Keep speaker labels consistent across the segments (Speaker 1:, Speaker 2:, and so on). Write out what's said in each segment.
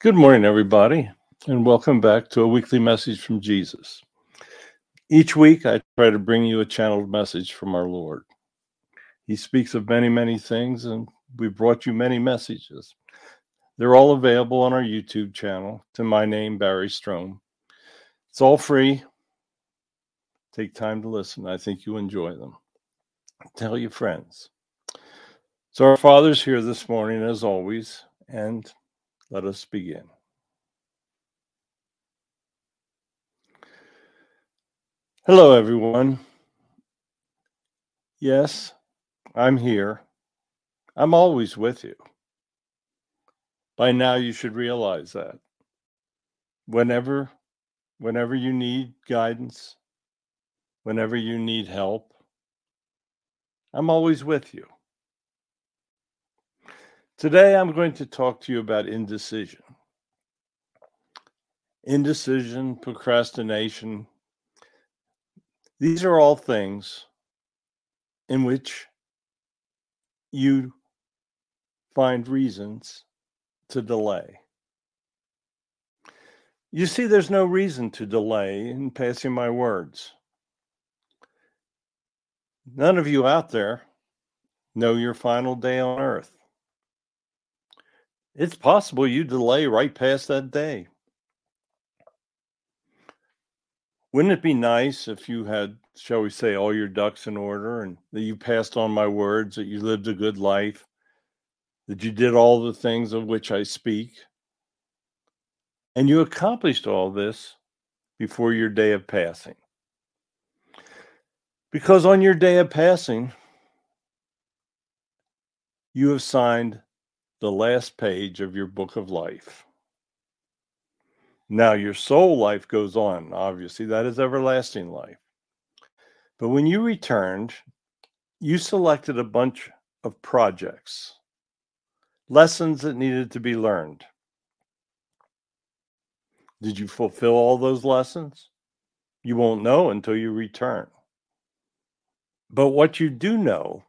Speaker 1: Good morning, everybody, and welcome back to a weekly message from Jesus. Each week, I try to bring you a channeled message from our Lord. He speaks of many, many things, and we've brought you many messages. They're all available on our YouTube channel to my name, Barry Strohm. It's all free. Take time to listen. I think you enjoy them. Tell your friends. So, our Father's here this morning, as always, and let us begin. Hello, everyone. Yes, I'm here. I'm always with you. By now, you should realize that. Whenever, whenever you need guidance, whenever you need help, I'm always with you. Today, I'm going to talk to you about indecision. Indecision, procrastination, these are all things in which you find reasons to delay. You see, there's no reason to delay in passing my words. None of you out there know your final day on earth. It's possible you delay right past that day. Wouldn't it be nice if you had, shall we say, all your ducks in order and that you passed on my words, that you lived a good life, that you did all the things of which I speak, and you accomplished all this before your day of passing? Because on your day of passing, you have signed the last page of your book of life. Now, your soul life goes on, obviously, that is everlasting life. But when you returned, you selected a bunch of projects, lessons that needed to be learned. Did you fulfill all those lessons? You won't know until you return. But what you do know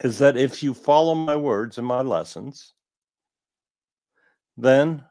Speaker 1: is that if you follow my words and my lessons, then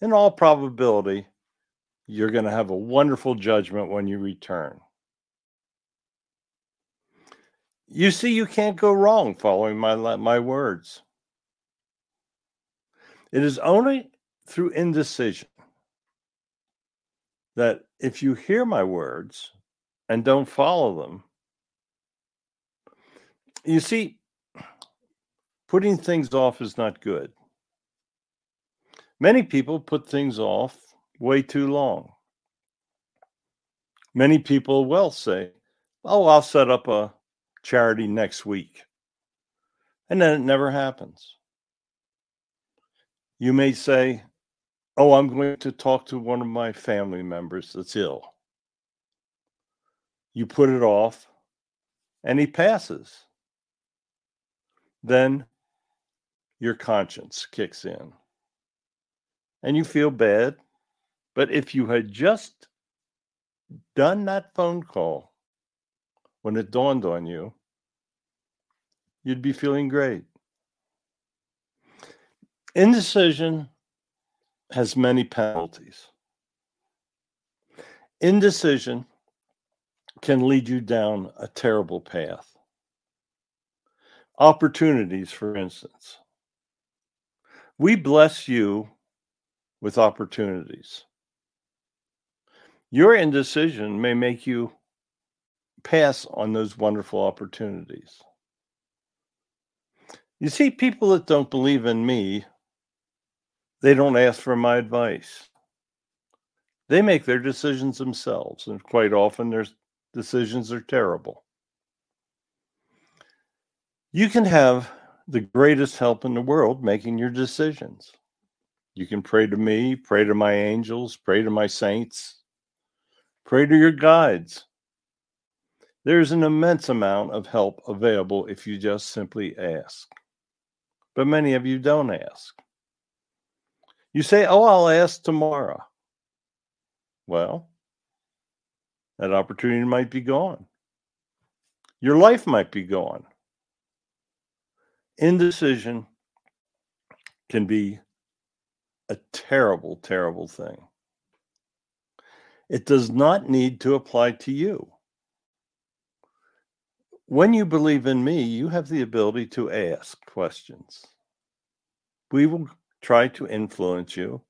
Speaker 1: in all probability, you're going to have a wonderful judgment when you return. You see, you can't go wrong following my, my words. It is only through indecision that if you hear my words and don't follow them, you see, putting things off is not good. Many people put things off way too long. Many people will say, Oh, I'll set up a charity next week. And then it never happens. You may say, Oh, I'm going to talk to one of my family members that's ill. You put it off, and he passes then your conscience kicks in and you feel bad. But if you had just done that phone call when it dawned on you, you'd be feeling great. Indecision has many penalties. Indecision can lead you down a terrible path opportunities, for instance. We bless you with opportunities. Your indecision may make you pass on those wonderful opportunities. You see, people that don't believe in me, they don't ask for my advice. They make their decisions themselves, and quite often their decisions are terrible. You can have the greatest help in the world making your decisions. You can pray to me, pray to my angels, pray to my saints, pray to your guides. There's an immense amount of help available if you just simply ask. But many of you don't ask. You say, Oh, I'll ask tomorrow. Well, that opportunity might be gone. Your life might be gone indecision can be a terrible, terrible thing. It does not need to apply to you. When you believe in me, you have the ability to ask questions. We will try to influence you.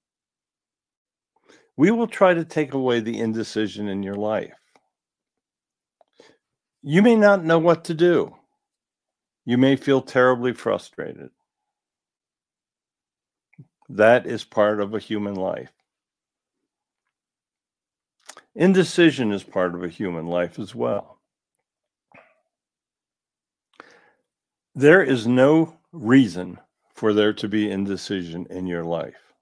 Speaker 1: We will try to take away the indecision in your life. You may not know what to do. You may feel terribly frustrated. That is part of a human life. Indecision is part of a human life as well. There is no reason for there to be indecision in your life.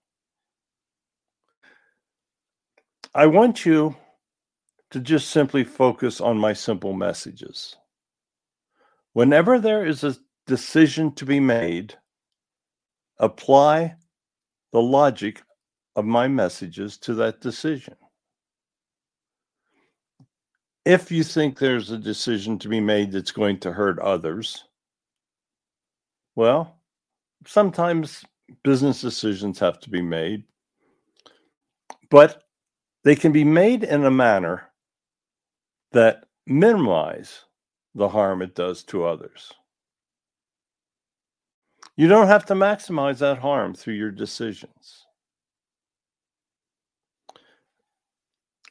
Speaker 1: I want you to just simply focus on my simple messages. Whenever there is a decision to be made, apply the logic of my messages to that decision. If you think there's a decision to be made that's going to hurt others, well, sometimes business decisions have to be made, but they can be made in a manner that minimize the harm it does to others. You don't have to maximize that harm through your decisions.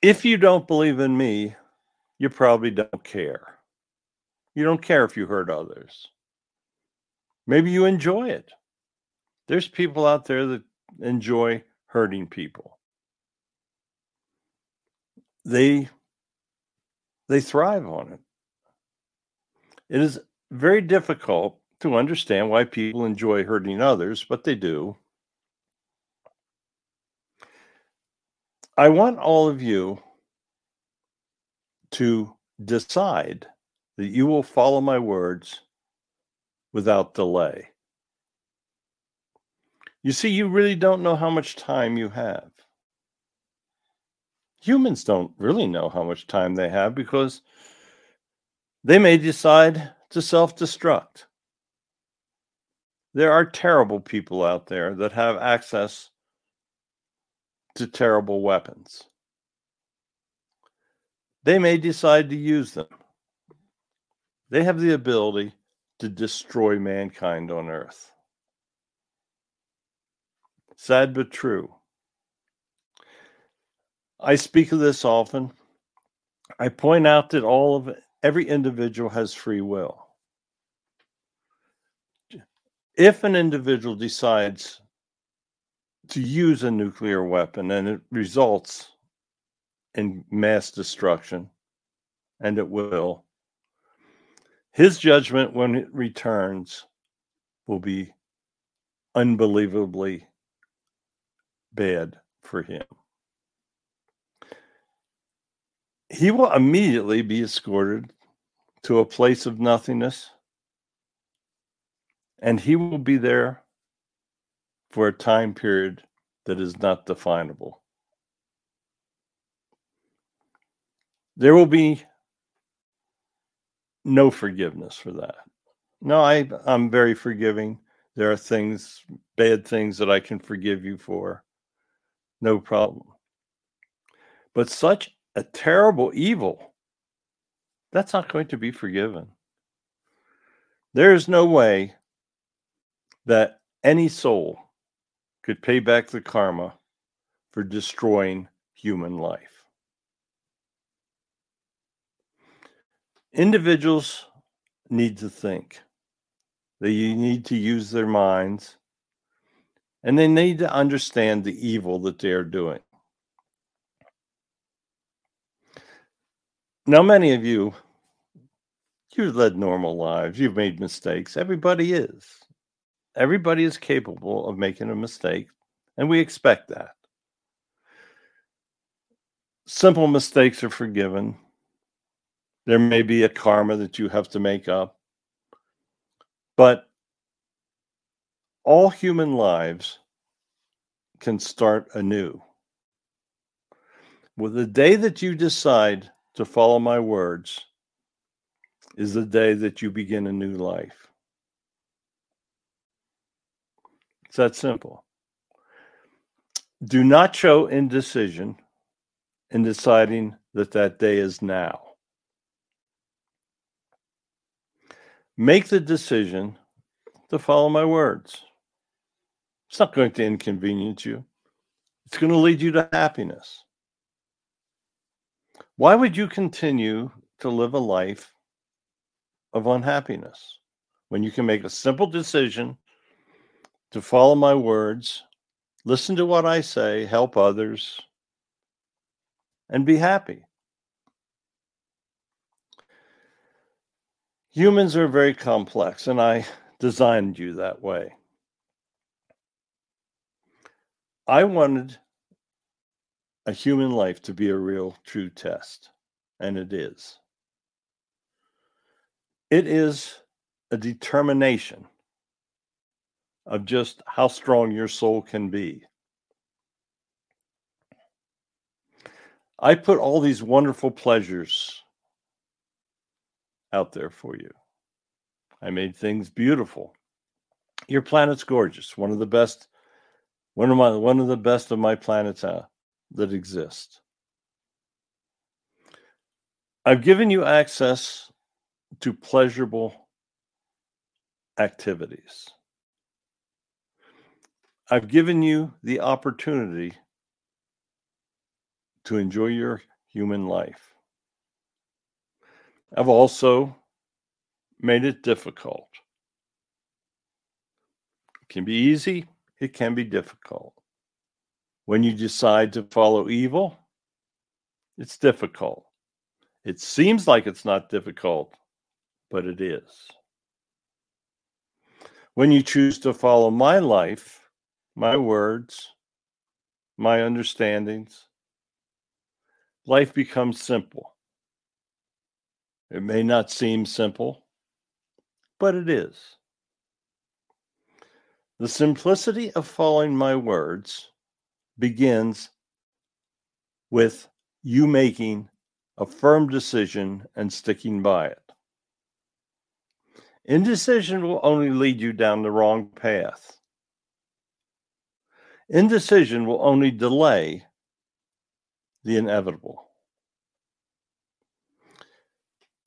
Speaker 1: If you don't believe in me, you probably don't care. You don't care if you hurt others. Maybe you enjoy it. There's people out there that enjoy hurting people. They they thrive on it. It is very difficult to understand why people enjoy hurting others, but they do. I want all of you to decide that you will follow my words without delay. You see, you really don't know how much time you have. Humans don't really know how much time they have because they may decide to self destruct. There are terrible people out there that have access to terrible weapons. They may decide to use them. They have the ability to destroy mankind on earth. Sad but true. I speak of this often. I point out that all of every individual has free will. If an individual decides to use a nuclear weapon and it results in mass destruction, and it will, his judgment when it returns will be unbelievably bad for him. He will immediately be escorted to a place of nothingness, and he will be there for a time period that is not definable. There will be no forgiveness for that. No, I, I'm very forgiving. There are things, bad things that I can forgive you for. No problem. But such a terrible evil, that's not going to be forgiven. There is no way that any soul could pay back the karma for destroying human life. Individuals need to think. They need to use their minds and they need to understand the evil that they are doing. Now, many of you, you've led normal lives, you've made mistakes. Everybody is. Everybody is capable of making a mistake, and we expect that. Simple mistakes are forgiven. There may be a karma that you have to make up. But all human lives can start anew. Well, the day that you decide to follow my words is the day that you begin a new life. It's that simple. Do not show indecision in deciding that that day is now. Make the decision to follow my words. It's not going to inconvenience you, it's going to lead you to happiness. Why would you continue to live a life of unhappiness when you can make a simple decision to follow my words, listen to what I say, help others, and be happy? Humans are very complex, and I designed you that way. I wanted a human life to be a real, true test, and it is. It is a determination of just how strong your soul can be. I put all these wonderful pleasures out there for you. I made things beautiful. Your planet's gorgeous. One of the best, one of my one of the best of my planets uh, that exist. I've given you access to pleasurable activities. I've given you the opportunity to enjoy your human life. I've also made it difficult. It can be easy, it can be difficult. When you decide to follow evil, it's difficult. It seems like it's not difficult, but it is. When you choose to follow my life, my words, my understandings, life becomes simple. It may not seem simple, but it is. The simplicity of following my words begins with you making a firm decision and sticking by it. Indecision will only lead you down the wrong path. Indecision will only delay the inevitable.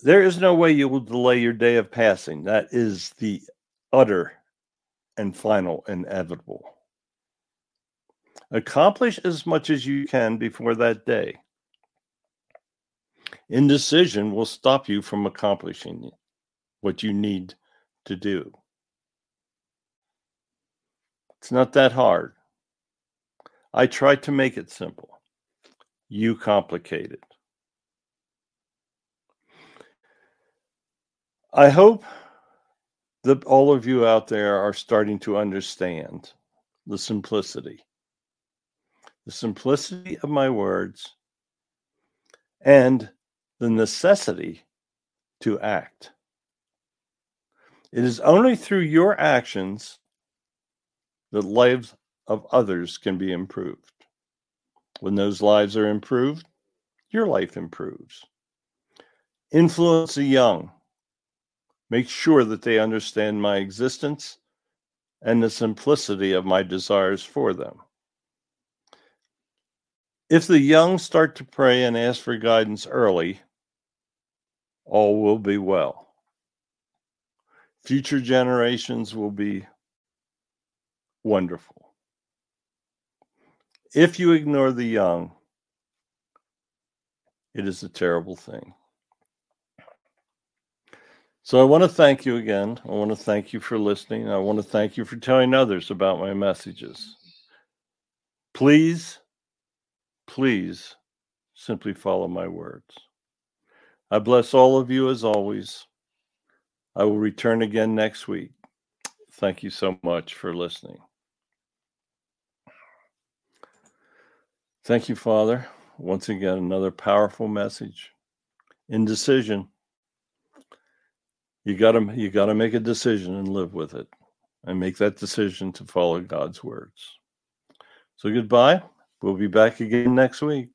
Speaker 1: There is no way you will delay your day of passing. That is the utter and final inevitable. Accomplish as much as you can before that day. Indecision will stop you from accomplishing what you need to do. It's not that hard. I try to make it simple. You complicate it. I hope that all of you out there are starting to understand the simplicity, the simplicity of my words, and the necessity to act. It is only through your actions that lives of others can be improved. When those lives are improved, your life improves. Influence the young Make sure that they understand my existence and the simplicity of my desires for them. If the young start to pray and ask for guidance early, all will be well. Future generations will be wonderful. If you ignore the young, it is a terrible thing. So I want to thank you again. I want to thank you for listening. I want to thank you for telling others about my messages. Please, please simply follow my words. I bless all of you as always. I will return again next week. Thank you so much for listening. Thank you, Father. Once again, another powerful message. Indecision you got to you got to make a decision and live with it and make that decision to follow God's words. So goodbye. We'll be back again next week.